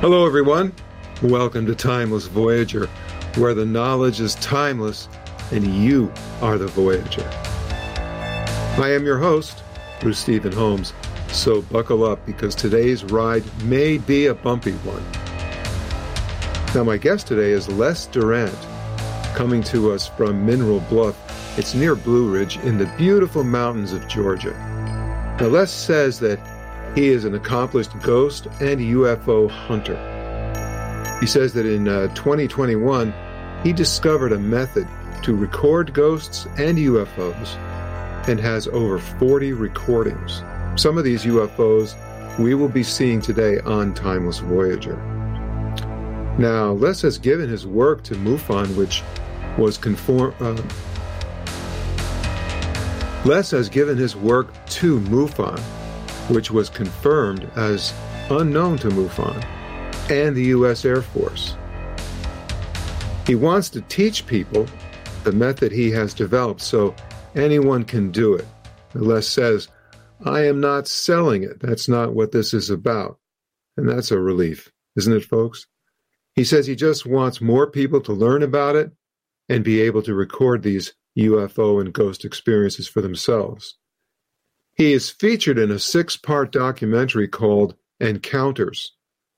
Hello, everyone. Welcome to Timeless Voyager, where the knowledge is timeless and you are the Voyager. I am your host, Bruce Stephen Holmes, so buckle up because today's ride may be a bumpy one. Now, my guest today is Les Durrant, coming to us from Mineral Bluff. It's near Blue Ridge in the beautiful mountains of Georgia. Now, Les says that he is an accomplished ghost and UFO hunter. He says that in uh, 2021, he discovered a method to record ghosts and UFOs and has over 40 recordings. Some of these UFOs we will be seeing today on Timeless Voyager. Now, Les has given his work to MUFON, which was conform. Uh, Les has given his work to MUFON, which was confirmed as unknown to MUFON and the U.S. Air Force. He wants to teach people the method he has developed so anyone can do it. Les says, I am not selling it. That's not what this is about. And that's a relief, isn't it, folks? He says he just wants more people to learn about it and be able to record these UFO and ghost experiences for themselves. He is featured in a six part documentary called Encounters,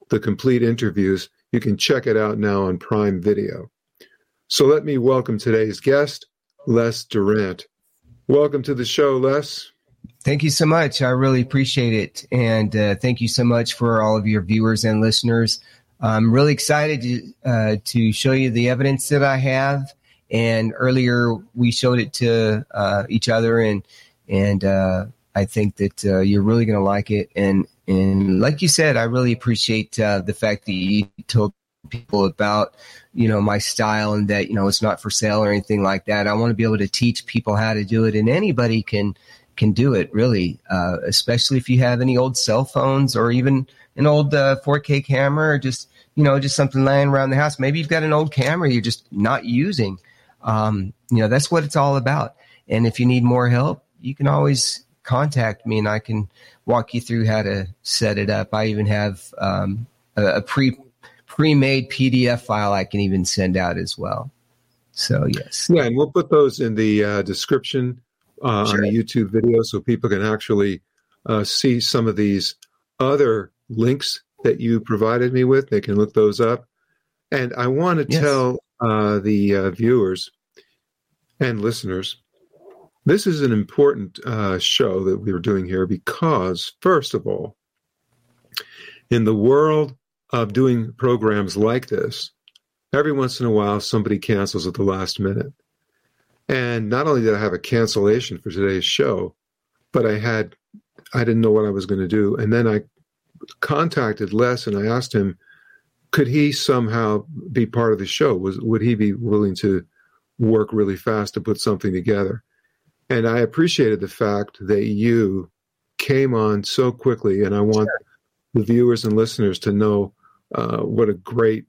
the complete interviews. You can check it out now on Prime Video. So let me welcome today's guest, Les Durrant. Welcome to the show, Les. Thank you so much. I really appreciate it. And uh, thank you so much for all of your viewers and listeners. I'm really excited to, uh, to show you the evidence that I have. And earlier we showed it to uh, each other, and and uh, I think that uh, you're really going to like it. And and like you said, I really appreciate uh, the fact that you told people about you know my style and that you know it's not for sale or anything like that. I want to be able to teach people how to do it, and anybody can can do it really, uh, especially if you have any old cell phones or even an old uh, 4K camera or just you know just something laying around the house. Maybe you've got an old camera you're just not using. Um, you know that's what it's all about. And if you need more help, you can always contact me and I can walk you through how to set it up. I even have um, a, a pre pre-made PDF file I can even send out as well. So yes, yeah, and we'll put those in the uh, description uh, sure. on the YouTube video so people can actually uh, see some of these other links that you provided me with. They can look those up, and I want to yes. tell uh, the uh, viewers and listeners this is an important uh, show that we were doing here because, first of all, in the world of doing programs like this, every once in a while somebody cancels at the last minute. And not only did I have a cancellation for today's show, but I had I didn't know what I was going to do. And then I contacted Les and I asked him, could he somehow be part of the show? Was would he be willing to work really fast to put something together? And I appreciated the fact that you came on so quickly. And I want sure. the viewers and listeners to know uh, what a great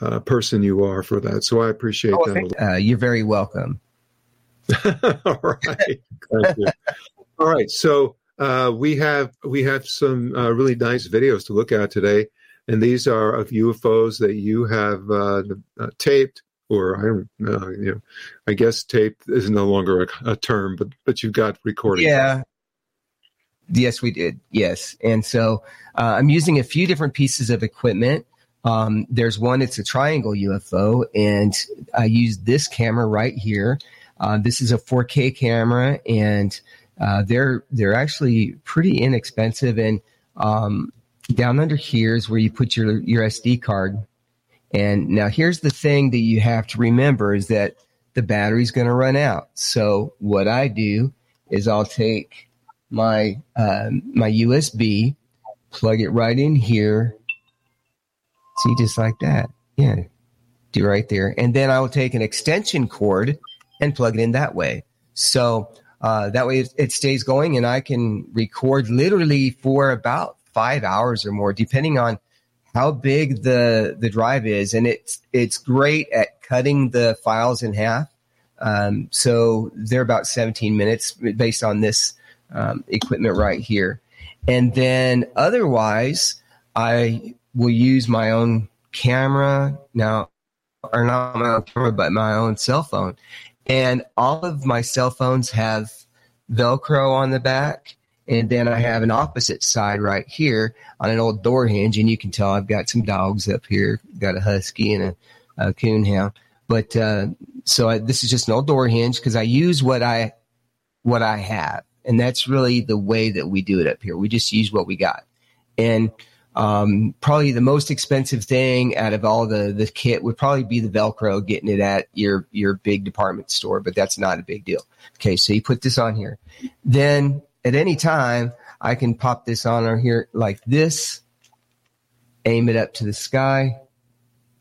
uh, person you are for that. So I appreciate oh, that. Uh, you're very welcome. All right, All right, So uh, we have we have some uh, really nice videos to look at today, and these are of UFOs that you have uh, taped or I don't know, you know, I guess tape is no longer a, a term, but but you've got recording. Yeah. Yes, we did. Yes, and so uh, I'm using a few different pieces of equipment. Um, there's one; it's a triangle UFO, and I use this camera right here. Uh, this is a 4K camera, and uh, they're they're actually pretty inexpensive. And um, down under here is where you put your your SD card and now here's the thing that you have to remember is that the battery's going to run out. So what I do is I'll take my um, my USB, plug it right in here. See, just like that. Yeah, do right there, and then I will take an extension cord and plug it in that way. So uh, that way it, it stays going, and I can record literally for about five hours or more, depending on how big the the drive is, and it's it's great at cutting the files in half. Um, so they're about 17 minutes based on this um, equipment right here. And then otherwise, I will use my own camera now, or not my own camera, but my own cell phone. And all of my cell phones have Velcro on the back. And then I have an opposite side right here on an old door hinge. And you can tell I've got some dogs up here, got a husky and a, a coonhound. But uh, so I, this is just an old door hinge because I use what I what I have, and that's really the way that we do it up here. We just use what we got, and um, probably the most expensive thing out of all the the kit would probably be the Velcro, getting it at your your big department store, but that's not a big deal. Okay, so you put this on here, then at any time I can pop this on or here like this, aim it up to the sky,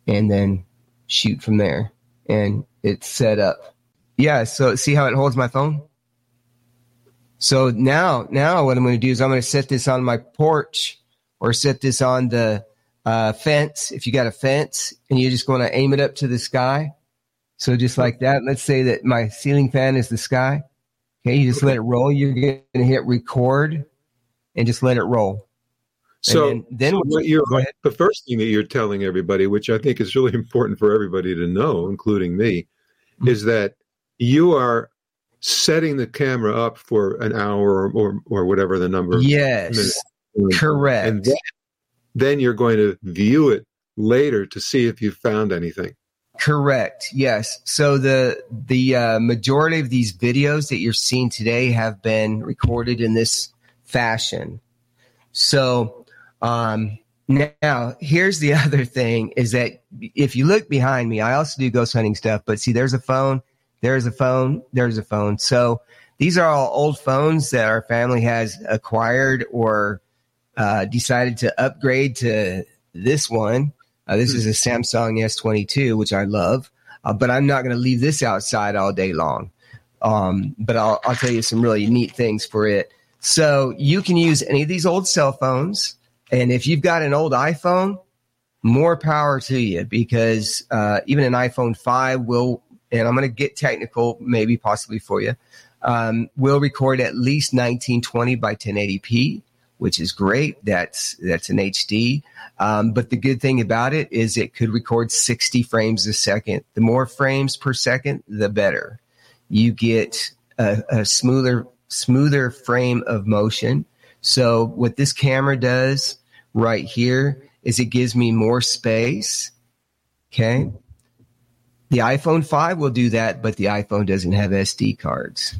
and then shoot from there, and it's set up. Yeah, so see how it holds my phone. So now, now what I'm going to do is I'm going to set this on my porch or set this on the uh, fence. If you got a fence and you're just going to aim it up to the sky. So just like that, let's say that my ceiling fan is the sky. Okay, you just let it roll. You're going to hit record and just let it roll. So then, then so what you're, the first thing that you're telling everybody, which I think is really important for everybody to know, including me, mm-hmm. is that you are setting the camera up for an hour or, or, or whatever the number. Yes, correct. And then, then you're going to view it later to see if you found anything. Correct. Yes. So the the uh, majority of these videos that you're seeing today have been recorded in this fashion. So um, now here's the other thing: is that if you look behind me, I also do ghost hunting stuff. But see, there's a phone, there's a phone, there's a phone. So these are all old phones that our family has acquired or uh, decided to upgrade to this one uh, this is a Samsung S22, which I love, uh, but I'm not going to leave this outside all day long. Um, but I'll, I'll tell you some really neat things for it. So you can use any of these old cell phones. And if you've got an old iPhone, more power to you because uh, even an iPhone 5 will, and I'm going to get technical, maybe possibly for you, um, will record at least 1920 by 1080p which is great. That's that's an HD. Um, but the good thing about it is it could record 60 frames a second. The more frames per second, the better. You get a, a smoother smoother frame of motion. So what this camera does right here is it gives me more space. Okay. The iPhone 5 will do that, but the iPhone doesn't have SD cards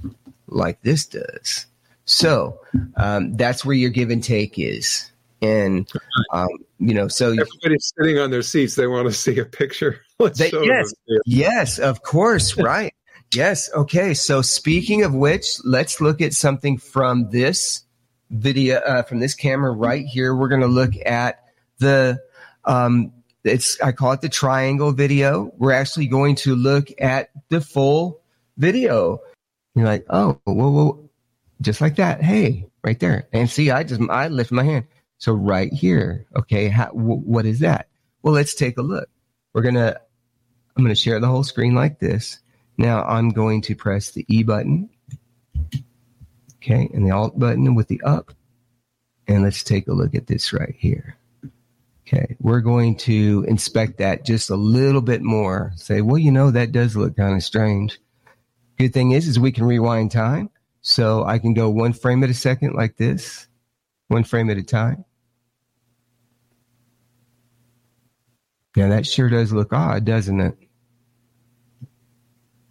like this does. So um, that's where your give and take is. And, um, you know, so everybody's sitting on their seats. They want to see a picture. They, yes, yes, of course. Right. yes. Okay. So speaking of which, let's look at something from this video, uh, from this camera right here. We're going to look at the, um, it's, I call it the triangle video. We're actually going to look at the full video. You're like, oh, whoa, whoa, just like that. Hey, right there. And see, I just, I lift my hand. So right here. Okay. How, w- what is that? Well, let's take a look. We're going to, I'm going to share the whole screen like this. Now I'm going to press the E button. Okay. And the Alt button with the up. And let's take a look at this right here. Okay. We're going to inspect that just a little bit more. Say, well, you know, that does look kind of strange. Good thing is, is we can rewind time so I can go one frame at a second like this, one frame at a time. Yeah, that sure does look odd, doesn't it?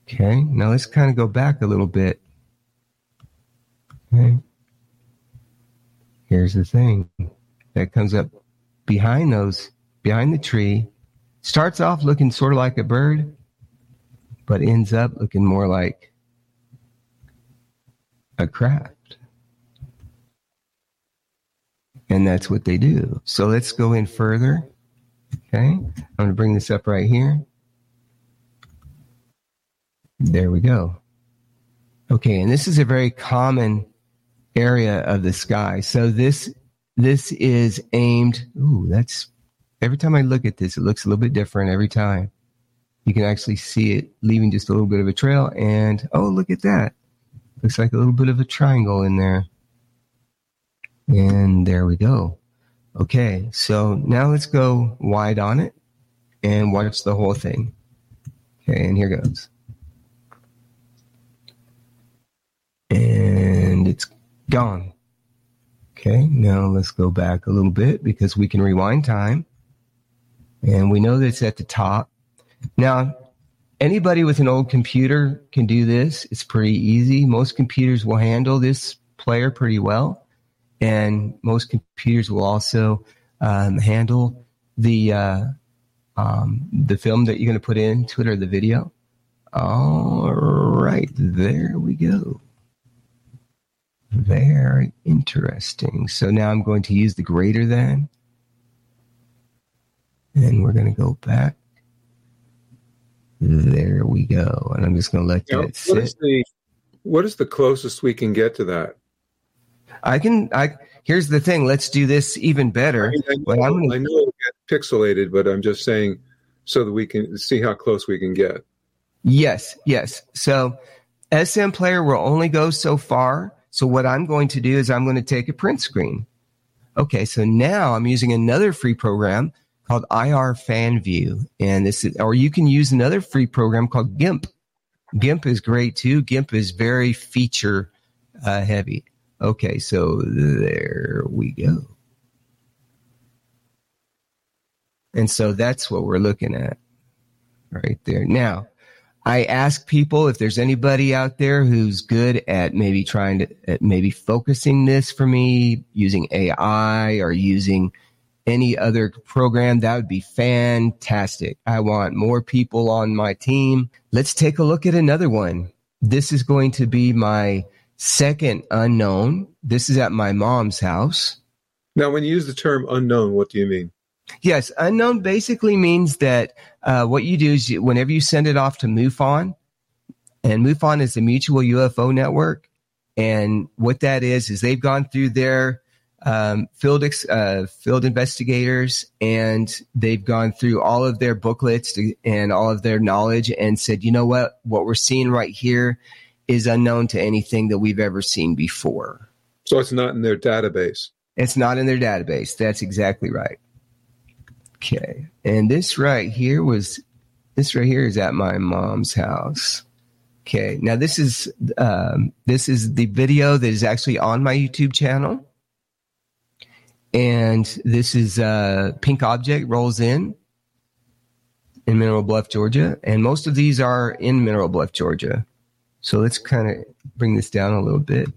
Okay, now let's kind of go back a little bit. Okay. Here's the thing that comes up behind those, behind the tree, starts off looking sort of like a bird, but ends up looking more like a craft. And that's what they do. So let's go in further. Okay. I'm going to bring this up right here. There we go. Okay. And this is a very common area of the sky. So this, this is aimed. Ooh, that's every time I look at this, it looks a little bit different every time. You can actually see it leaving just a little bit of a trail. And oh, look at that. Looks like a little bit of a triangle in there. And there we go. Okay, so now let's go wide on it and watch the whole thing. Okay, and here goes. And it's gone. Okay, now let's go back a little bit because we can rewind time. And we know that it's at the top. Now, anybody with an old computer can do this. It's pretty easy. Most computers will handle this player pretty well. And most computers will also um, handle the uh, um, the film that you're going to put into it or the video. All right, there we go. Very interesting. So now I'm going to use the greater than. And we're going to go back. There we go. And I'm just going to let now, that sit. What is, the, what is the closest we can get to that? I can, I, here's the thing. Let's do this even better. I, mean, I know, gonna, I know it gets pixelated, but I'm just saying so that we can see how close we can get. Yes, yes. So SM Player will only go so far. So what I'm going to do is I'm going to take a print screen. Okay, so now I'm using another free program called IrfanView, and this is, or you can use another free program called GIMP. GIMP is great too. GIMP is very feature uh, heavy. Okay, so there we go. And so that's what we're looking at right there. Now, I ask people if there's anybody out there who's good at maybe trying to, at maybe focusing this for me using AI or using any other program. That would be fantastic. I want more people on my team. Let's take a look at another one. This is going to be my second unknown. This is at my mom's house. Now, when you use the term unknown, what do you mean? Yes, unknown basically means that uh, what you do is you, whenever you send it off to MUFON, and MUFON is the Mutual UFO Network, and what that is is they've gone through their um, field ex, uh, field investigators, and they've gone through all of their booklets to, and all of their knowledge, and said, you know what, what we're seeing right here is unknown to anything that we've ever seen before. So it's not in their database. It's not in their database. That's exactly right. Okay. And this right here was, this right here is at my mom's house. Okay. Now this is, um, this is the video that is actually on my YouTube channel. And this is, a pink object rolls in in Mineral Bluff, Georgia. And most of these are in Mineral Bluff, Georgia. So let's kind of bring this down a little bit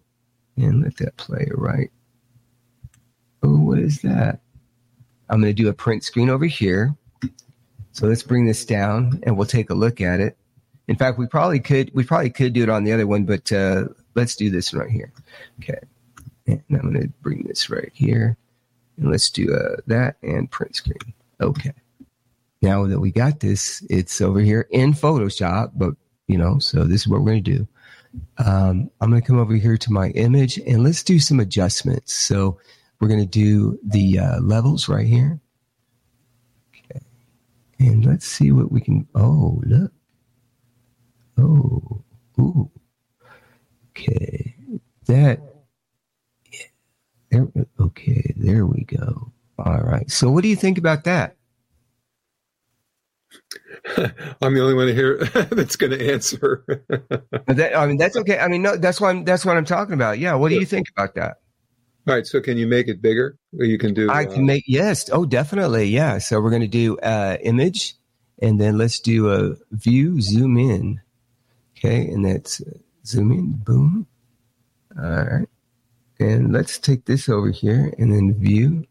and let that play right. Oh, what is that? I'm going to do a print screen over here. So let's bring this down and we'll take a look at it. In fact, we probably could we probably could do it on the other one, but uh, let's do this right here. Okay, and I'm going to bring this right here, and let's do uh, that and print screen. Okay. Now that we got this, it's over here in Photoshop, but you know, so this is what we're going to do. Um, I'm going to come over here to my image and let's do some adjustments. So we're going to do the uh, levels right here. Okay. And let's see what we can. Oh, look. Oh, ooh. Okay. That. Yeah. There, okay, there we go. All right. So, what do you think about that? I'm the only one here that's going to answer. that, I mean, that's okay. I mean, no, that's what I'm, that's what I'm talking about. Yeah. What do you think about that? All right. So can you make it bigger? You can do. I can uh, make yes. Oh, definitely. Yeah. So we're going to do uh, image, and then let's do a view zoom in. Okay, and that's uh, zoom in. Boom. All right. And let's take this over here and then view.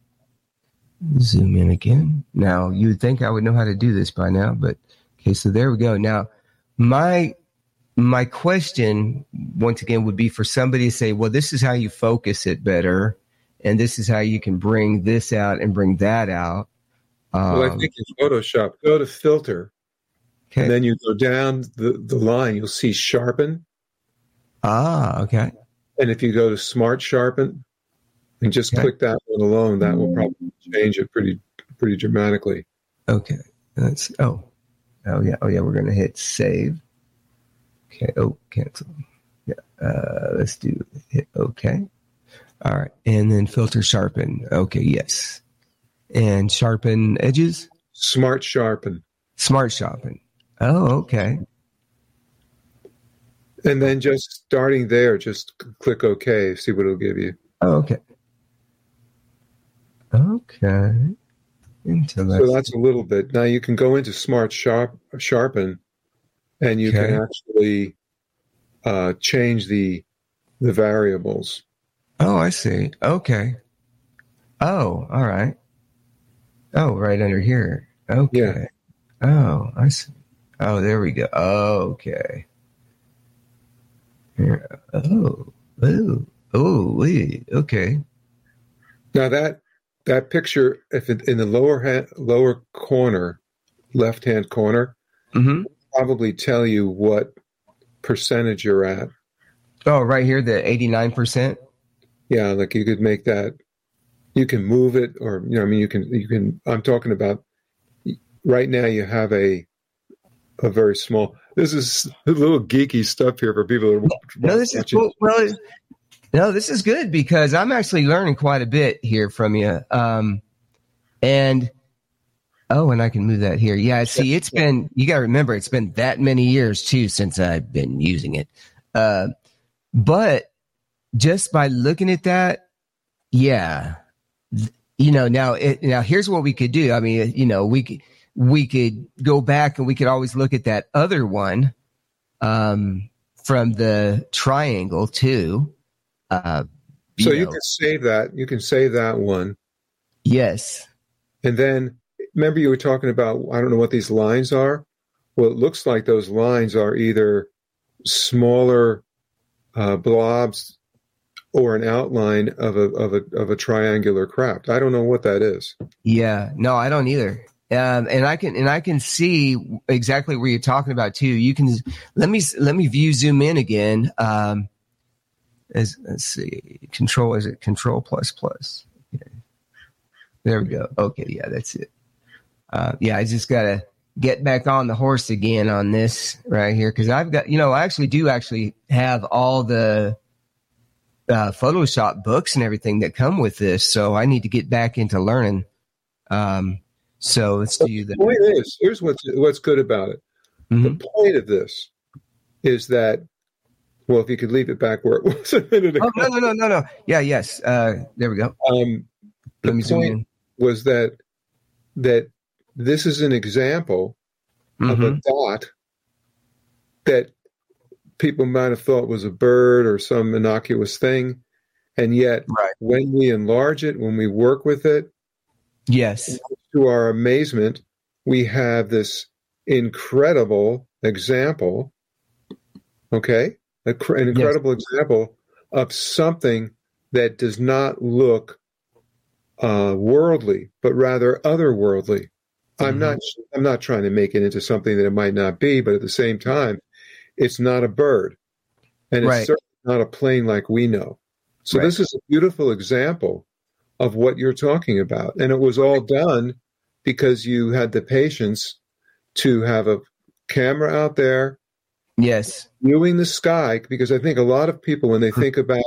Zoom in again. Now you would think I would know how to do this by now, but okay. So there we go. Now my my question once again would be for somebody to say, well, this is how you focus it better, and this is how you can bring this out and bring that out. Um, well, I um, think in Photoshop, go to filter, okay. and then you go down the, the line, you'll see sharpen. Ah, okay. And if you go to smart sharpen and just okay. click that one alone, that will probably change it pretty pretty dramatically. Okay. That's oh. Oh yeah. Oh yeah, we're gonna hit save. Okay. Oh, cancel. Yeah. Uh, let's do hit OK. All right. And then filter sharpen. Okay. Yes. and sharpen edges. Smart sharpen. Smart sharpen. Oh, okay. And then just starting there, just click OK, see what it'll give you. Oh, okay. Okay. So that's a little bit. Now you can go into Smart Sharp Sharpen, and you okay. can actually uh, change the the variables. Oh, I see. Okay. Oh, all right. Oh, right under here. Okay. Yeah. Oh, I see. Oh, there we go. Okay. Here. Oh, oh, oh, wait. Okay. Now that that picture, if it, in the lower hand, lower corner, left hand corner, mm-hmm. probably tell you what percentage you're at. Oh, right here, the eighty nine percent. Yeah, like you could make that. You can move it, or you know, I mean, you can you can. I'm talking about right now. You have a a very small. This is a little geeky stuff here for people that are no, this watching. is cool. well. No, this is good because I'm actually learning quite a bit here from you. Um, and oh, and I can move that here. Yeah, see, it's been you got to remember it's been that many years too since I've been using it. Uh, but just by looking at that, yeah, you know, now it, now here's what we could do. I mean, you know, we could we could go back and we could always look at that other one um, from the triangle too uh, you so know. you can save that. You can save that one. Yes. And then remember you were talking about I don't know what these lines are. Well, it looks like those lines are either smaller uh, blobs or an outline of a of a of a triangular craft. I don't know what that is. Yeah, no, I don't either. Um, and I can and I can see exactly where you're talking about too. You can let me let me view zoom in again. Um, as, let's see, control, is it control plus plus? Okay. There we go. Okay. Yeah, that's it. Uh, yeah, I just got to get back on the horse again on this right here. Cause I've got, you know, I actually do actually have all the, uh, Photoshop books and everything that come with this. So I need to get back into learning. Um, so let's do the point is here's what's what's good about it. Mm-hmm. The point of this is that well, if you could leave it back where it was a minute ago. Oh, no, no, no, no, no. Yeah, yes. Uh, there we go. Um, Let me zoom in. Was that that this is an example mm-hmm. of a mm-hmm. dot that people might have thought was a bird or some innocuous thing, and yet right. when we enlarge it, when we work with it, yes, to our amazement, we have this incredible example. Okay, an incredible yes. example of something that does not look uh, worldly, but rather otherworldly. Mm-hmm. I'm not. I'm not trying to make it into something that it might not be, but at the same time, it's not a bird, and it's right. certainly not a plane like we know. So right. this is a beautiful example of what you're talking about, and it was all done because you had the patience to have a camera out there Yes. Viewing the sky, because I think a lot of people, when they hmm. think about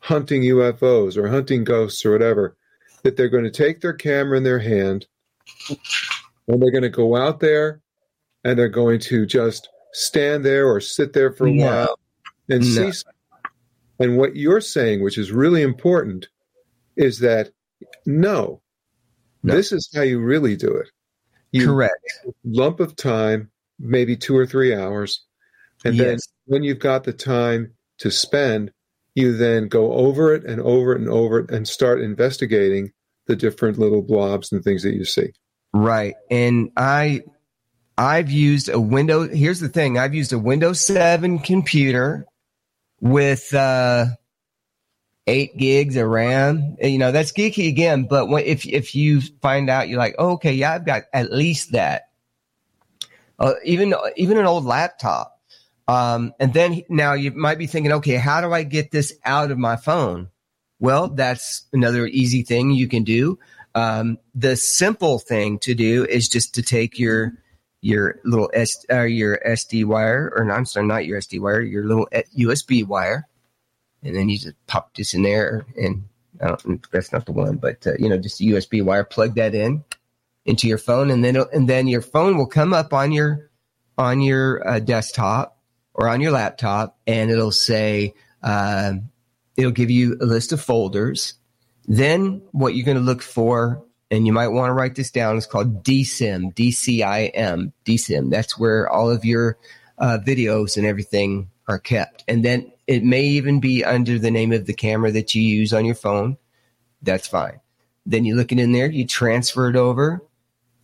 hunting UFOs or hunting ghosts or whatever, that they're going to take their camera in their hand and they're going to go out there and they're going to just stand there or sit there for a no. while and no. see. And what you're saying, which is really important, is that no, no. this is how you really do it. You Correct. Lump of time, maybe two or three hours, and yes. then when you've got the time to spend, you then go over it and over it and over it and start investigating the different little blobs and things that you see. Right. And I I've used a window here's the thing, I've used a Windows 7 computer with uh 8 gigs of RAM. You know, that's geeky again, but when, if if you find out you're like, oh, "Okay, yeah, I've got at least that." Uh, even even an old laptop um, and then now you might be thinking, okay, how do I get this out of my phone? Well, that's another easy thing you can do. Um, the simple thing to do is just to take your your little S uh, your SD wire, or no, I'm sorry, not your SD wire, your little USB wire, and then you just pop this in there, and that's not the one, but uh, you know, just a USB wire. Plug that in into your phone, and then and then your phone will come up on your on your uh, desktop or on your laptop, and it'll say uh, it'll give you a list of folders. Then what you're going to look for, and you might want to write this down, is called DCIM, D-C-I-M, DCIM. That's where all of your uh, videos and everything are kept. And then it may even be under the name of the camera that you use on your phone. That's fine. Then you look it in there, you transfer it over,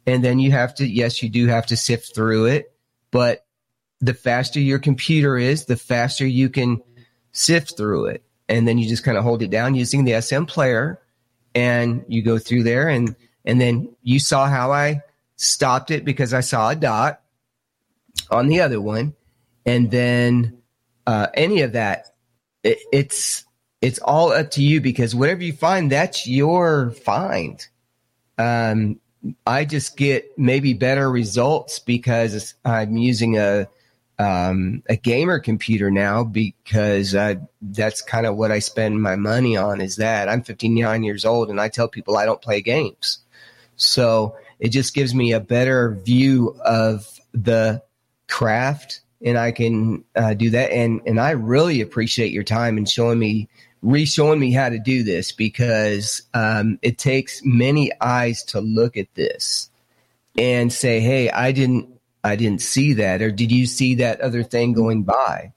and then you have to, yes, you do have to sift through it, but the faster your computer is, the faster you can sift through it. And then you just kind of hold it down using the SM player and you go through there and, and then you saw how I stopped it because I saw a dot on the other one. And then uh, any of that, it, it's it's all up to you because whatever you find, that's your find. Um, I just get maybe better results because I'm using a um, a gamer computer now because I, that's kind of what I spend my money on. Is that I'm 59 years old and I tell people I don't play games, so it just gives me a better view of the craft and I can uh, do that. And and I really appreciate your time and showing me, re-showing me how to do this because um, it takes many eyes to look at this and say, "Hey, I didn't, I didn't see that," or "Did you see that other thing going by?"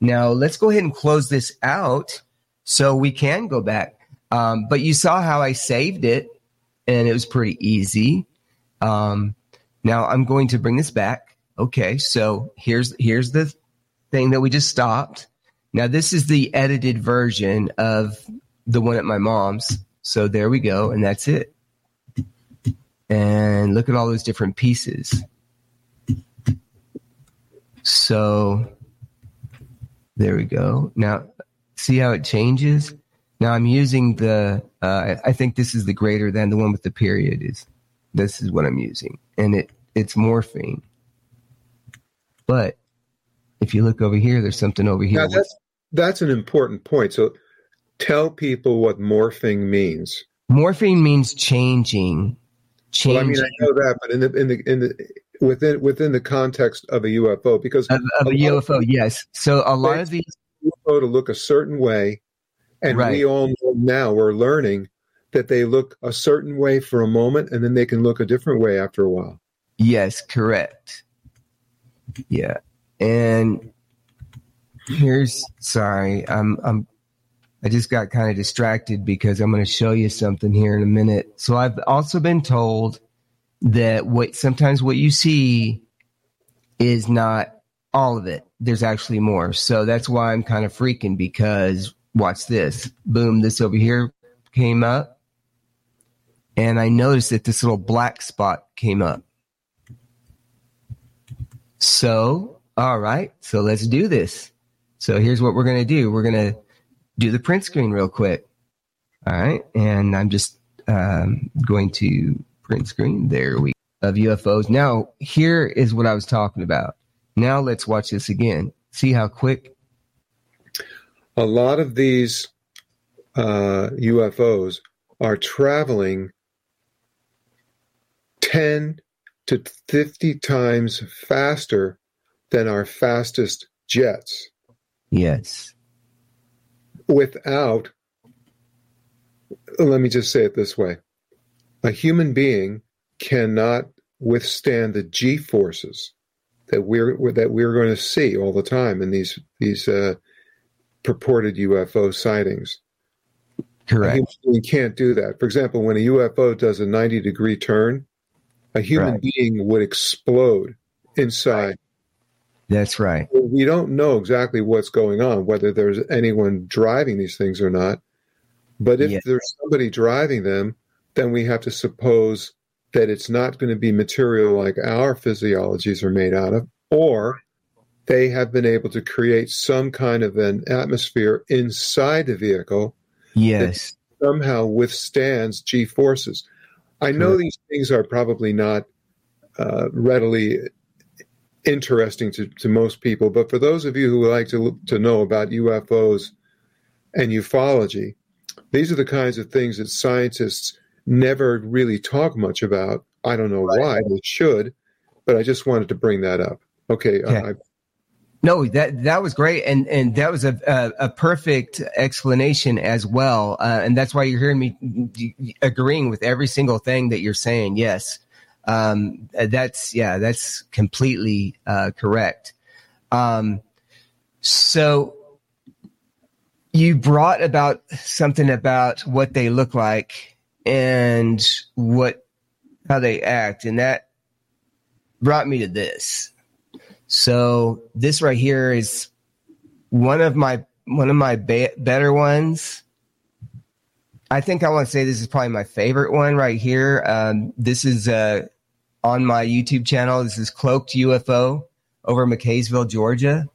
Now let's go ahead and close this out so we can go back. Um, but you saw how I saved it, and it was pretty easy. Um, now I'm going to bring this back okay, so here's here's the thing that we just stopped. Now this is the edited version of the one at my mom's. So there we go, and that's it. And look at all those different pieces. So there we go. Now see how it changes. Now I'm using the. Uh, I think this is the greater than the one with the period. Is this is what I'm using, and it it's morphing. But if you look over here, there's something over here. Now that's, that's an important point. So tell people what morphing means. Morphing means changing. Changing. Well, I mean, I know that, but in the in the in the within within the context of a UFO, because of, of a, a UFO, yes. So a lot of these UFO to look a certain way, and right. we all know now we're learning that they look a certain way for a moment, and then they can look a different way after a while. Yes, correct. Yeah. And here's sorry, I'm I'm I just got kind of distracted because I'm going to show you something here in a minute. So I've also been told that what sometimes what you see is not all of it. There's actually more. So that's why I'm kind of freaking because watch this. Boom, this over here came up. And I noticed that this little black spot came up. So, all right. So let's do this. So here's what we're going to do. We're going to do the print screen real quick. All right. And I'm just um, going to print screen. There we of UFOs. Now, here is what I was talking about. Now let's watch this again. See how quick? A lot of these uh, UFOs are traveling 10 to 50 times faster than our fastest jets. Yes. Without, let me just say it this way a human being cannot withstand the g forces that we're that we're going to see all the time in these these uh, purported UFO sightings. Correct. We can't do that. For example, when a UFO does a 90 degree turn, a human right. being would explode inside. That's right. We don't know exactly what's going on, whether there's anyone driving these things or not. But if yes. there's somebody driving them, then we have to suppose that it's not going to be material like our physiologies are made out of, or they have been able to create some kind of an atmosphere inside the vehicle yes. somehow withstands g forces I know these things are probably not uh, readily interesting to, to most people, but for those of you who like to to know about UFOs and ufology, These are the kinds of things that scientists never really talk much about. I don't know right. why they should, but I just wanted to bring that up. Okay. I, no, that that was great, and and that was a a, a perfect explanation as well, uh, and that's why you're hearing me agreeing with every single thing that you're saying. Yes, um, that's yeah, that's completely uh, correct. Um, so you brought about something about what they look like and what how they act, and that brought me to this. So this right here is one of my one of my ba- better ones. I think I want to say this is probably my favorite one right here. Um, this is uh, on my YouTube channel. This is Cloaked UFO over McCaysville, Georgia.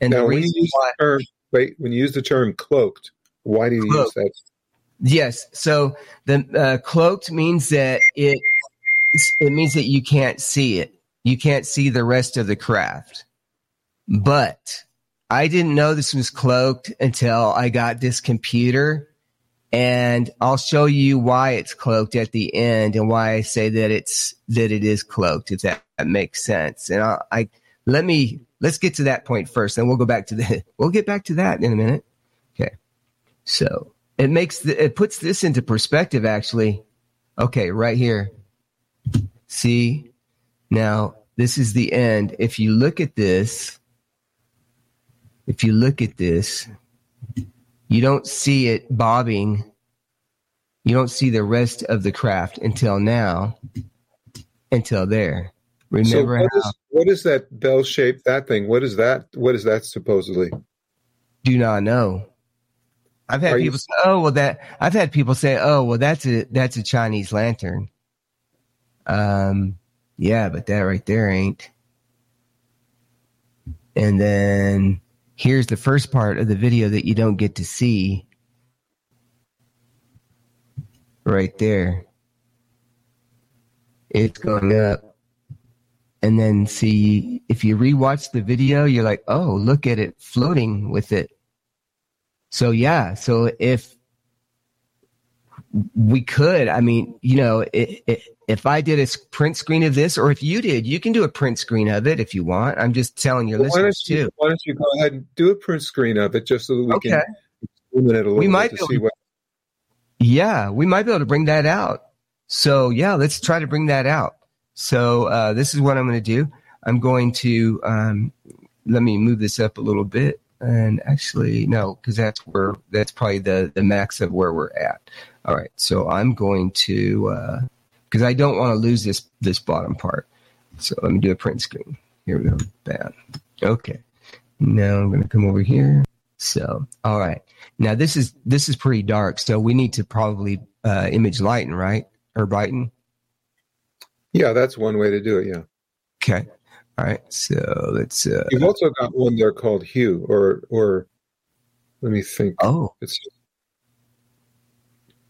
And now, the when you use why, the term, wait, when you use the term cloaked, why do you cloaked. use that? Yes. So the uh, cloaked means that it it means that you can't see it you can't see the rest of the craft. But I didn't know this was cloaked until I got this computer and I'll show you why it's cloaked at the end and why I say that it's that it is cloaked if that, that makes sense. And I'll, I let me let's get to that point first, and we'll go back to the we'll get back to that in a minute. Okay, so it makes the, it puts this into perspective actually. Okay, right here. See, now, this is the end. If you look at this, if you look at this, you don't see it bobbing. You don't see the rest of the craft until now, until there. Remember so what, how, is, what is that bell shaped that thing? What is that? What is that supposedly? Do not know. I've had Are people you, say, "Oh, well, that." I've had people say, "Oh, well, that's a that's a Chinese lantern." Um, yeah, but that right there ain't. And then here's the first part of the video that you don't get to see. Right there. It's going up. And then see, if you rewatch the video, you're like, oh, look at it floating with it. So, yeah. So if we could, I mean, you know, it, it, if I did a print screen of this, or if you did, you can do a print screen of it if you want. I'm just telling your well, listeners why you, too. Why don't you go ahead and do a print screen of it just so that we okay. can illuminate a little we might bit to see what. Yeah, we might be able to bring that out. So yeah, let's try to bring that out. So uh, this is what I'm going to do. I'm going to um, let me move this up a little bit. And actually, no, because that's where that's probably the the max of where we're at. All right, so I'm going to. Uh, because I don't want to lose this this bottom part. So let me do a print screen. Here we go. Bam. Okay. Now I'm going to come over here. So, all right. Now this is this is pretty dark. So we need to probably uh, image lighten, right? Or brighten. Yeah, that's one way to do it. Yeah. Okay. All right. So let's. Uh, You've also got one there called hue, or or let me think. Oh. It's,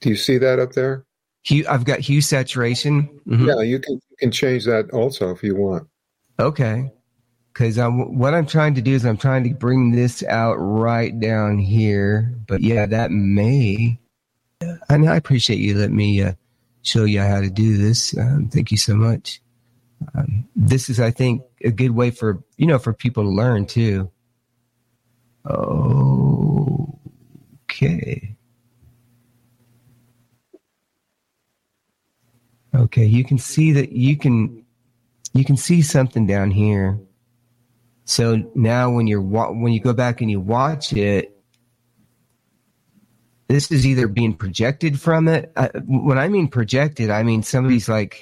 do you see that up there? Hue, I've got hue saturation. Mm-hmm. Yeah, you can you can change that also if you want. Okay, because I'm what I'm trying to do is I'm trying to bring this out right down here. But yeah, that may. And I appreciate you let me uh, show you how to do this. Um, thank you so much. Um, this is, I think, a good way for you know for people to learn too. Okay. Okay, you can see that you can you can see something down here. So now when you're when you go back and you watch it, this is either being projected from it. I, when I mean projected, I mean somebody's like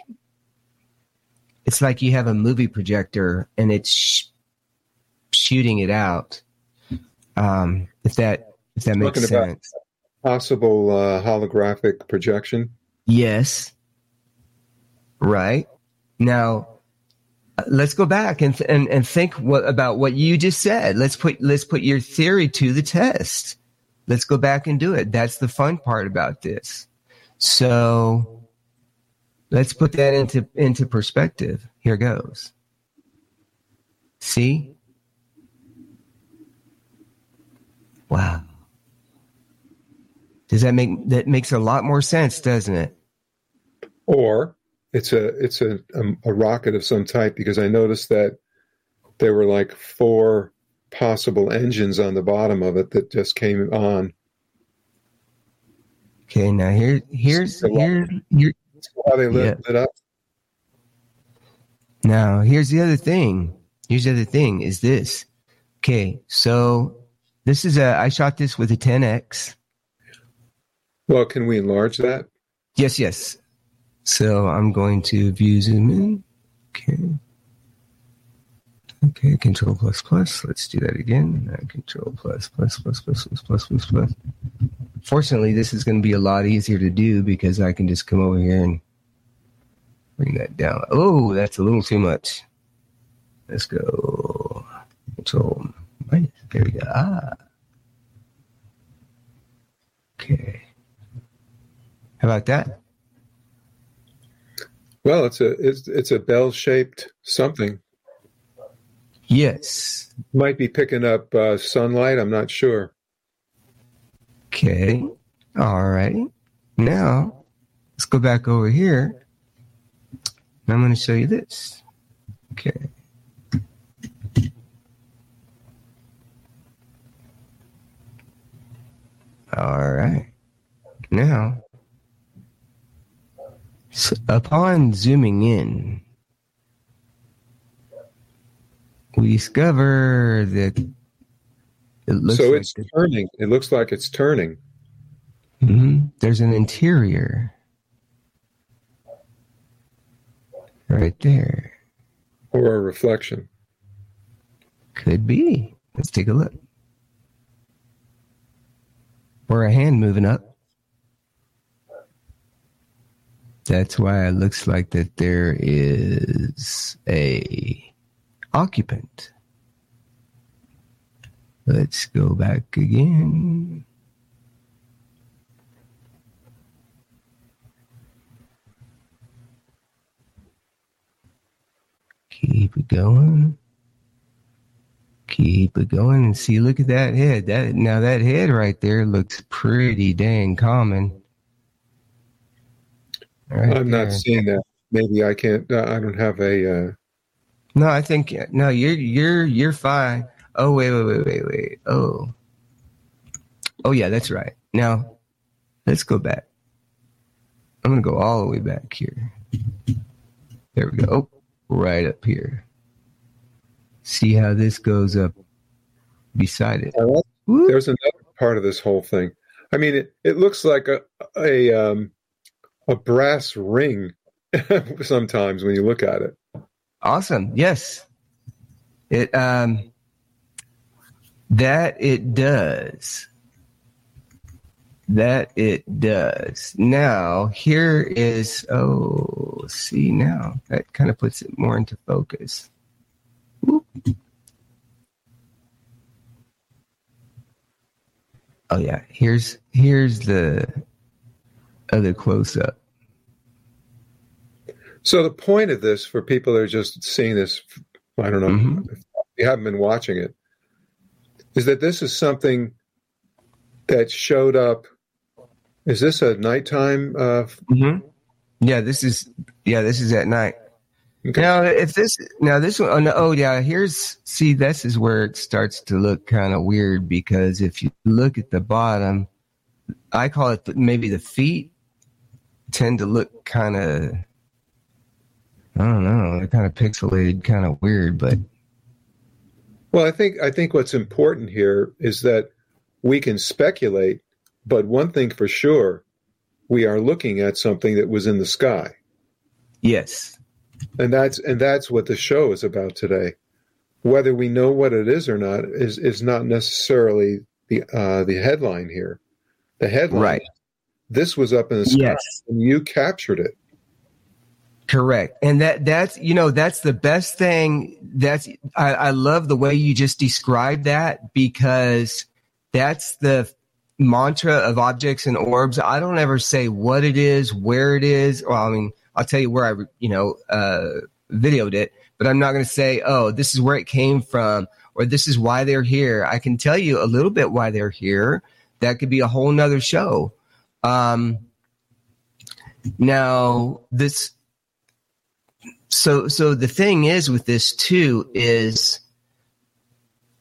it's like you have a movie projector and it's sh- shooting it out. Um, if that if that makes sense. Possible uh, holographic projection. Yes. Right. Now, let's go back and, and, and think what, about what you just said. Let's put, let's put your theory to the test. Let's go back and do it. That's the fun part about this. So let's put that into, into perspective. Here goes. See? Wow. Does that make that makes a lot more sense, doesn't it? Or it's a it's a, a, a rocket of some type because I noticed that there were like four possible engines on the bottom of it that just came on. Okay, now here here's So, here here How they lit, Yeah. lit up. now here's the other thing. Here's the other thing is this. Okay, so this is a I shot this with a 10x. Well, can we enlarge that? Yes, yes. So I'm going to view zoom in. Okay. Okay, control plus plus. Let's do that again. Uh, control plus plus plus plus plus plus plus plus. Fortunately, this is going to be a lot easier to do because I can just come over here and bring that down. Oh, that's a little too much. Let's go. Control minus. There we go. Ah. Okay. How about that? Well, it's a it's it's a bell shaped something. Yes. Might be picking up uh, sunlight. I'm not sure. Okay. All right. Now, let's go back over here. And I'm going to show you this. Okay. All right. Now, s upon zooming in, we discover that it looks so like it's the turning. It looks like it's turning. hmm There's an interior right there. Or a reflection. Could be. Let's take a look. Or a hand moving up. That's why it looks like that there is a occupant. Let's go back again. Keep it going. Keep it going and see. Look at that head. That now that head right there looks pretty dang common. Right I'm not seeing that. Maybe I can't. Uh, I don't have a. Uh, No, I think no. You're you're you're fine. Oh wait wait wait wait wait. Oh, oh yeah, that's right. Now, let's go back. I'm gonna go all the way back here. There we go. Oh, right up here. See how this goes up beside it. There's another part of this whole thing. I mean, it, it looks like a a um, a brass ring sometimes when you look at it. Awesome. Yes. It um that it does. That it does. Now, here is oh, see now. That kind of puts it more into focus. Whoop. Oh yeah, here's here's the other close up. So the point of this, for people that are just seeing this, I don't know Mhm. if you haven't been watching it, is that this is something that showed up. Is this a nighttime? Uh, Mm-hmm. Yeah, this is yeah, this is at night. okay. Now, if this now this one, oh, no, oh yeah, here's see this is where it starts to look kind of weird because if you look at the bottom, I call it the, maybe the feet tend to look kind of I don't know, they're kind of pixelated, kind of weird, but Well, I think I think what's important here is that we can speculate, but one thing for sure, we are looking at something that was in the sky, yes, and that's and that's what the show is about today. Whether we know what it is or not is is not necessarily the uh, the headline here. The headline, Right. This was up in the sky, yes. and you captured it. Correct. And that that's you know that's the best thing that's I, I love the way you just described that because that's the mantra of objects and orbs. I don't ever say what it is, where it is. Well, I mean, I'll tell you where I you know uh videoed it, but I'm not going to say, "Oh, this is where it came from" or "This is why they're here." I can tell you a little bit why they're here that could be a whole nother show. Um, now this, so so the thing is with this too is,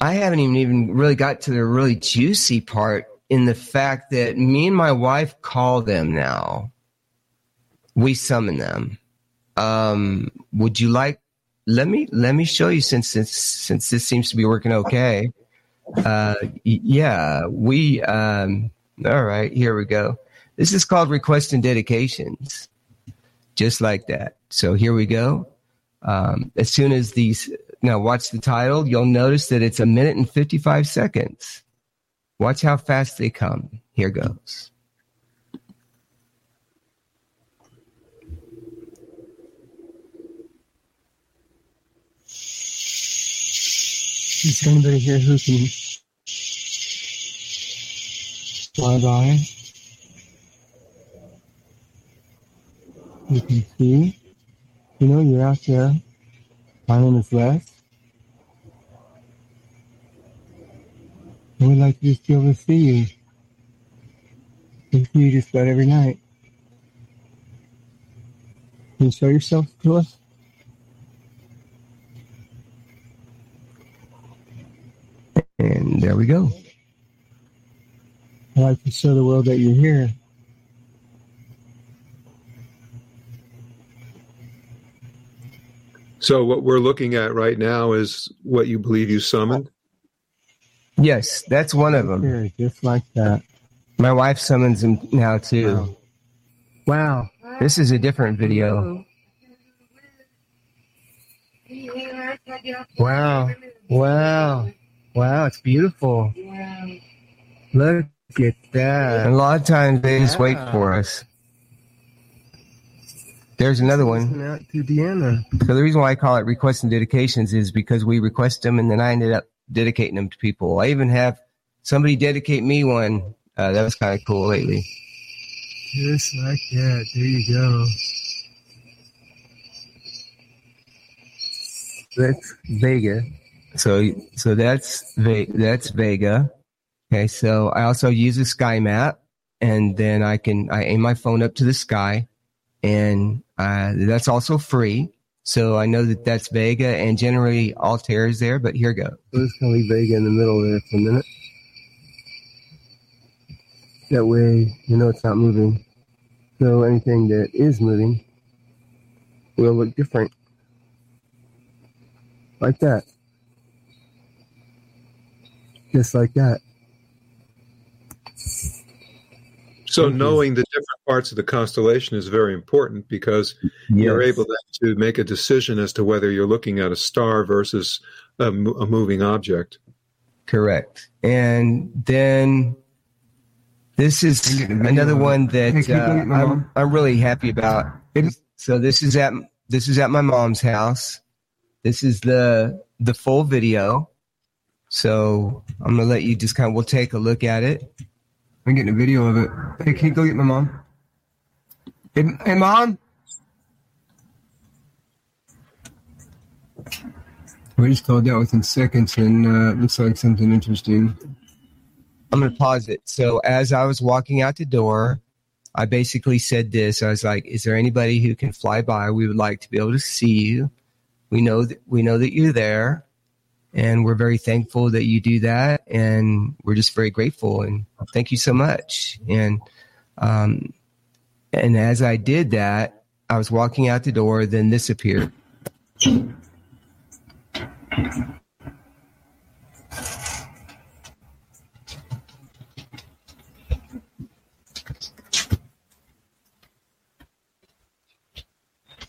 I haven't even even really got to the really juicy part in the fact that me and my wife call them now. We summon them. Um, would you like? Let me let me show you since since since this seems to be working okay. Uh, yeah, we. Um, all right, here we go. This is called requests and dedications, just like that. So here we go. Um, as soon as these now watch the title, you'll notice that it's a minute and fifty five seconds. Watch how fast they come. Here goes. Is there anybody here who can fly by? You can see. You know you're out there. My name is Les. I would like to just be able to see you. And see you just about every night. Can you show yourself to us? And there we go. I like to show the world that you're here. So what we're looking at right now is what you believe you summoned. Yes, that's one of them. Here, just like that. My wife summons him now too. Wow. This is a different video. Wow. Wow. Wow, it's beautiful. Look at that. And a lot of times they just wait for us. There's another one. Out to Deanna. So the reason why I call it requests and dedications is because we request them and then I ended up dedicating them to people. I even have somebody dedicate me one. Uh, that was kind of cool lately. Just like that. There you go. That's Vega. So so that's that's Vega. Okay, so I also use a sky map, and then I can I aim my phone up to the sky, and uh, that's also free. So I know that that's Vega, and generally Altair is there. But here goes. To leave Vega in the middle there for a minute. That way, you know it's not moving. So anything that is moving will look different. Like that. Just like that. So Thank you. knowing the different parts of the constellation is very important because you're able then to make a decision as to whether you're looking at a star versus a, a moving object. Correct. And then this is I'm getting a video another one that uh, go get my I'm. I'm really happy about. So this is at this is at my mom's house. This is the the full video. So I'm gonna let you just kind of we'll take a look at it. I'm getting a video of it. Hey, can you go get my mom? Hey, hey mom? We just called out within seconds and uh, looks like something interesting. I'm gonna pause it. So as I was walking out the door, I basically said this. I was like, "Is there anybody who can fly by? We would like to be able to see you. We know that we know that you're there, and we're very thankful that you do that, and we're just very grateful and thank you so much." And um, and as I did that, I was walking out the door. Then this appeared.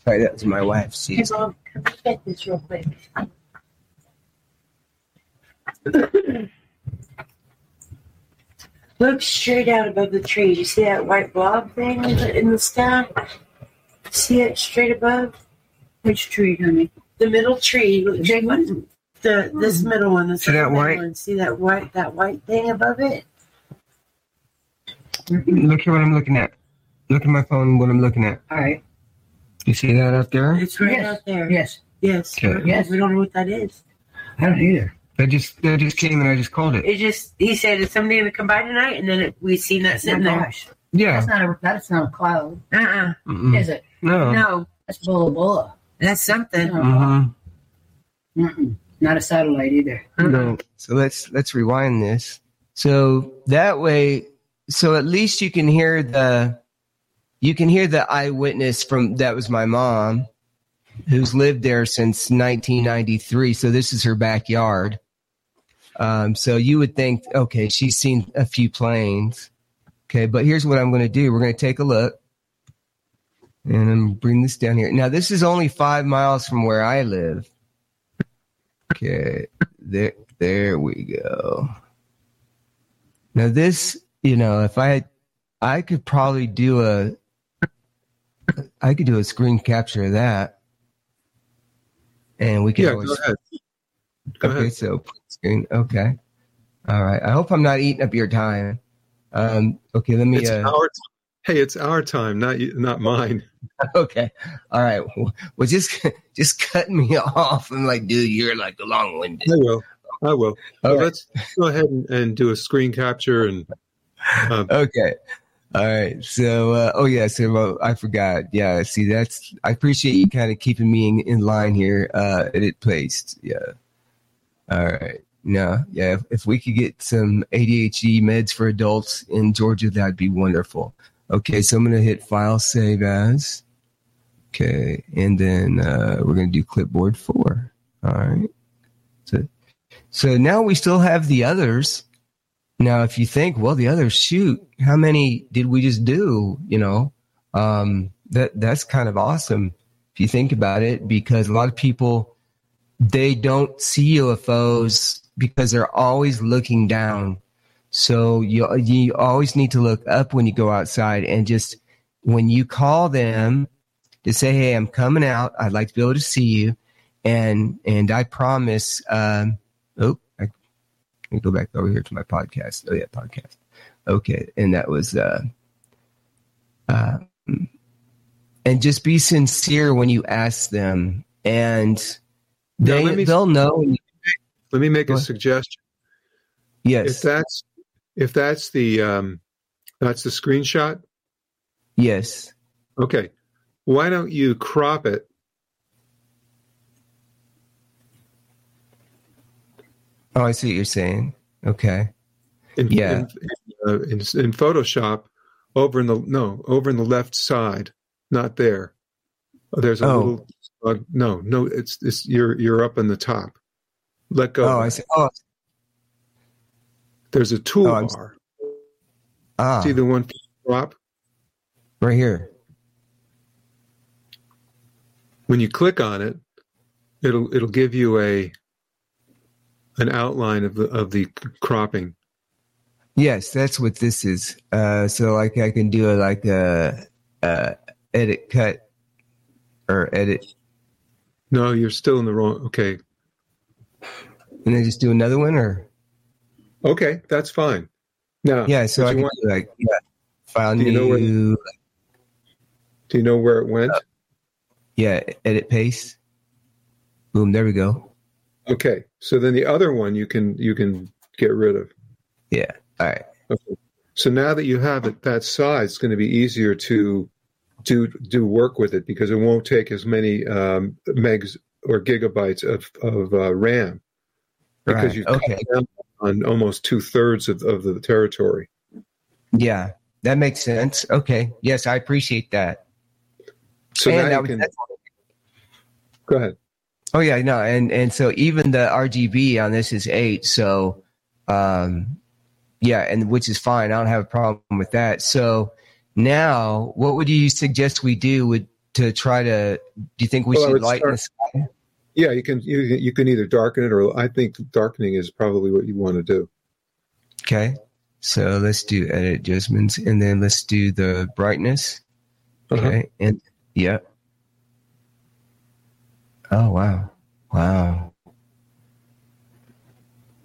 Sorry, that was my wife. She's Mom, get this real quick. Look straight out above the tree. You see that white blob thing in the, in the sky? See it straight above? Which tree, honey? The middle tree. The big one? The this middle one. The See that white? one. See that white that white thing above it? Look here what I'm looking at. Look at my phone what I'm looking at. All right. You see that up there? It's right Yes. out there. Yes. Yes. Okay. Yes. We don't know what that is. I don't either. That just that just came and I just called it. It just he said it's somebody gonna come by tonight, and then it, we seen that Oh my sitting there. gosh. Yeah. That's not a that's not a cloud, Uh uh Mm-mm. is it? No. No, That's Bula Bula. that's something. No. Mm-hmm. Mm-mm. Not a satellite either. No. So let's let's rewind this. So that way, so at least you can hear the you can hear the eyewitness from that was my mom, who's lived there since 1993. So this is her backyard. Um, so you would think, okay, she's seen a few planes. Okay, but here's what I'm going to do. We're going to take a look, and I'm gonna bring this down here. Now this is only five miles from where I live. Okay, there, there we go. Now this, you know, if I, I could probably do a, I could do a screen capture of that, and we could Yeah, always go ahead. Go okay, ahead. so screen. Okay, all right. I hope I'm not eating up your time. Um, okay, let me. It's Uh, our time. Hey, it's our time, not you, not mine. okay, all right. Well, just just cut me off. I'm like, dude, you're like a long winded. I will. I will. All right. Let's go ahead and, and do a screen capture and uh, Okay. All right. So, uh, oh yeah. So uh, I forgot. Yeah. See, that's. I appreciate you kind of keeping me in, in line here. Uh, it placed. Yeah. All right. No. Yeah. If, if we could get some ADHD meds for adults in Georgia, that'd be wonderful. Okay. So I'm gonna hit File Save As. Okay, and then uh, we're gonna do Clipboard Four. All right. So, so now we still have the others. Now, if you think, well, the others, shoot, how many did we just do? You know, um, that that's kind of awesome if you think about it, because a lot of people they don't see UFOs because they're always looking down. So you you always need to look up when you go outside, and just when you call them to say, "Hey, I'm coming out. I'd like to be able to see you," and and I promise. Um, oh, I me go back over here to my podcast. Oh yeah, podcast. Okay, and that was uh, uh, and just be sincere when you ask them, and they let me- they'll know. let me make a suggestion. Yes, If that's if that's the um, that's the screenshot, yes. okay. Why don't you crop it? Oh, I see what you're saying. Okay. In, Yeah. in, uh, in, in Photoshop over in the no over in the left side, not there. There's a Oh. little no no. It's it's you're you're up in the top. Let go. Oh, I see. Oh, There's a I'm- toolbar. ah, See the one for crop. right here. When you click on it, it'll it'll give you a an outline of the of the cropping. Yes, that's what this is. Uh, so like I can do a like a, a edit cut or edit, No, you're still in the wrong. Okay, and then just do another one, or okay, that's fine. Now, yeah. So I can want- do like yeah, file Do you know where- do you know where it went? Uh, yeah, edit paste. Boom, there we go. Okay, so then the other one you can you can get rid of. Yeah. All right. Okay. So now that you have it that size, it's going to be easier to do do work with it because it won't take as many um, megs or gigabytes of of uh, RAM because Right. you've Okay. on almost two thirds of, of the territory. Yeah, that makes sense. Okay. Yes, I appreciate that. So And now you can go ahead. Oh yeah, no, and and so even the RGB on this is eight, so um, yeah, and which is fine. I don't have a problem with that. So now, what would you suggest we do? Would to try to? Do you think we Well, should lighten the sky? Yeah, you can you, you can either darken it or I think darkening is probably what you want to do. Okay, so let's do edit adjustments, and then let's do the brightness. Uh-huh. Okay, and yeah. Oh wow, wow,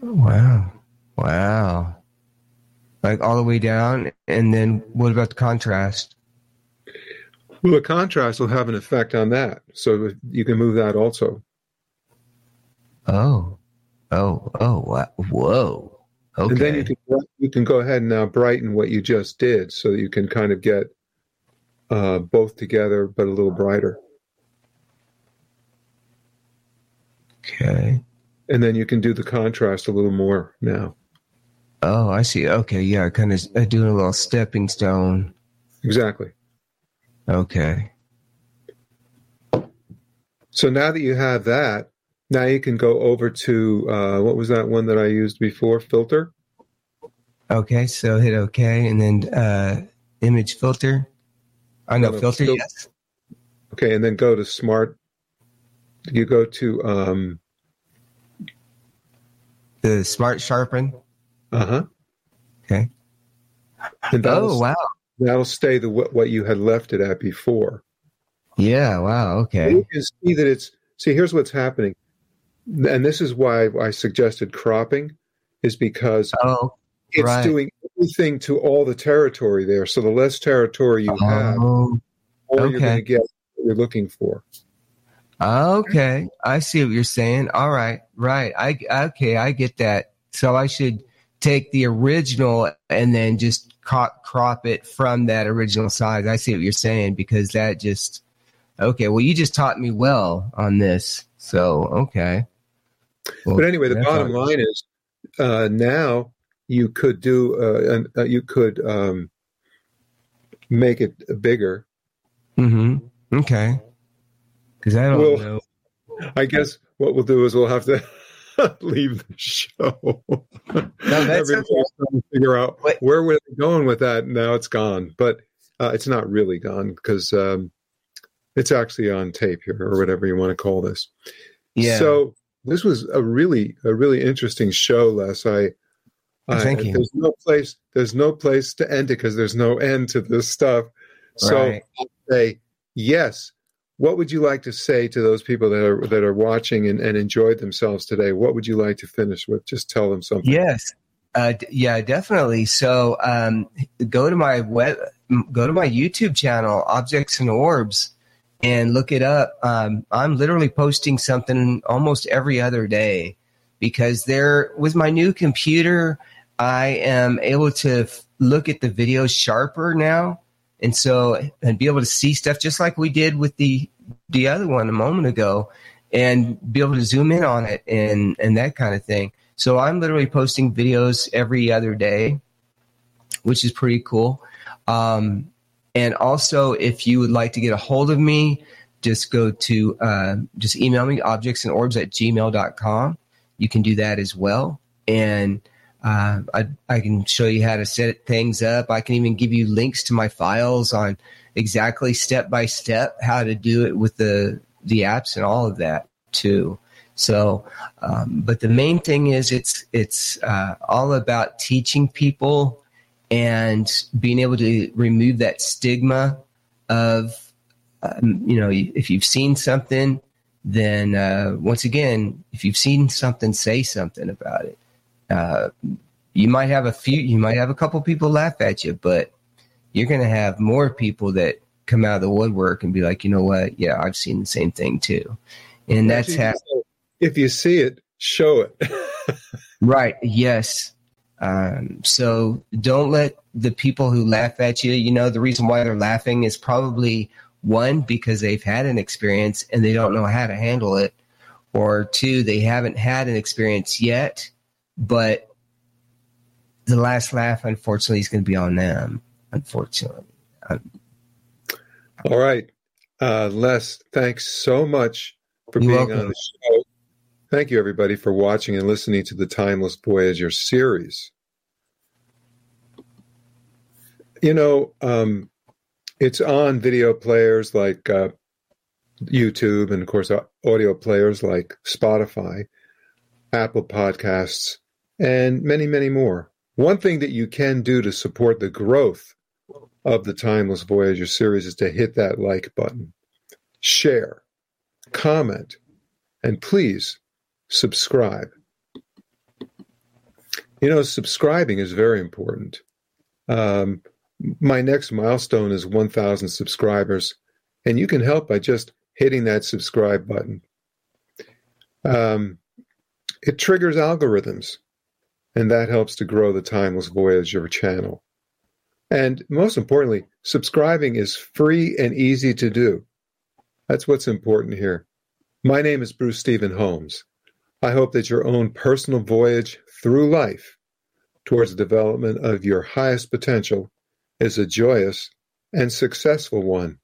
Oh, wow, wow! Like all the way down, and then what about the contrast? Well, the contrast will have an effect on that, so you can move that also. Oh, Oh, oh, wow. whoa. Okay. And then you can you can go ahead and now brighten what you just did, so that you can kind of get uh, both together, but a little brighter. okay. And then you can do the contrast a little more now. Oh, I see. Okay. Yeah. Kind of uh, doing a little stepping stone. Exactly. Okay. So now that you have that, now you can go over to uh, what was that one that I used before? Filter. Okay. So hit OK and then uh, image filter. I know No, no, filter. fil- yes. Okay, and then go to smart. You go to um, The smart sharpen. Uh huh. Okay. And Oh, wow. that'll stay the what, what you had left it at before. Yeah. Wow. Okay. You can see that it's see. Here's what's happening, and this is why I suggested cropping, is because Oh, it's right. doing everything to all the territory there. So the less territory you have, oh, the more you're okay. going to get what you're looking for. okay. I see what you're saying. All right. Right. I okay. I get that. So I should take the original and then just crop, it from that original size. I see what you're saying because that just okay. Well, you just taught me well on this. So okay. Well, But anyway, the bottom line is uh, now you could do uh, an, uh, you could um, make it bigger. Mm-hmm. Okay. Because I don't Well, know. I guess what we'll do is we'll have to leave the show. that's Everybody's okay. trying to figure out Wait. where we're going with that. Now it's gone, but uh, it's not really gone because um, it's actually on tape here, or whatever you want to call this. Yeah. So this was a really a really interesting show, Les. I, I Thank you. There's no place. There's no place to end it because there's no end to this stuff. So Right. I'll say yes. What would you like to say to those people that are that are watching and, and enjoyed themselves today? What would you like to finish with? Just tell them something. Yes. Uh, yeah, definitely. So um, go to my web, go to my YouTube channel, Objects and Orbs, and look it up. Um, I'm literally posting something almost every other day because there, with my new computer, I am able to f- look at the videos sharper now, and so and be able to see stuff just like we did with the the other one a moment ago, and be able to zoom in on it and and that kind of thing. So I'm literally posting videos every other day, which is pretty cool. Um, and also, if you would like to get a hold of me, just go to uh, just email me objects and orbs at gmail.com. You can do that as well. And uh, I, I can show you how to set things up. I can even give you links to my files on exactly step by step how to do it with the the apps and all of that too. So, um, but the main thing is it's it's uh, all about teaching people and being able to remove that stigma of um, you know if you've seen something, then uh, once again, if you've seen something, say something about it. Uh, you might have a few, you might have a couple people laugh at you, but you're going to have more people that come out of the woodwork and be like, you know what? Yeah, I've seen the same thing too. And that's how, If you see it, show it. right. Yes. Um, so don't let the people who laugh at you, you know, the reason why they're laughing is probably one, because they've had an experience and they don't know how to handle it, or two, they haven't had an experience yet, but the last laugh, unfortunately, is going to be on them. Unfortunately. All right. Uh, Les, thanks so much for being welcome. on the show. Thank you, everybody, for watching and listening to the Timeless Voyager series. You know, um, it's on video players like uh, YouTube and, of course, audio players like Spotify, Apple Podcasts, and many, many more. One thing that you can do to support the growth of the Timeless Voyager series is to hit that like button, share, comment, and please subscribe. You know, subscribing is very important. Um, my next milestone is 1,000 subscribers, and you can help by just hitting that subscribe button. Um, it triggers algorithms, and that helps to grow the Timeless Voyager channel. And most importantly, subscribing is free and easy to do. That's what's important here. My name is Bruce Stephen Holmes. I hope that your own personal voyage through life towards the development of your highest potential is a joyous and successful one.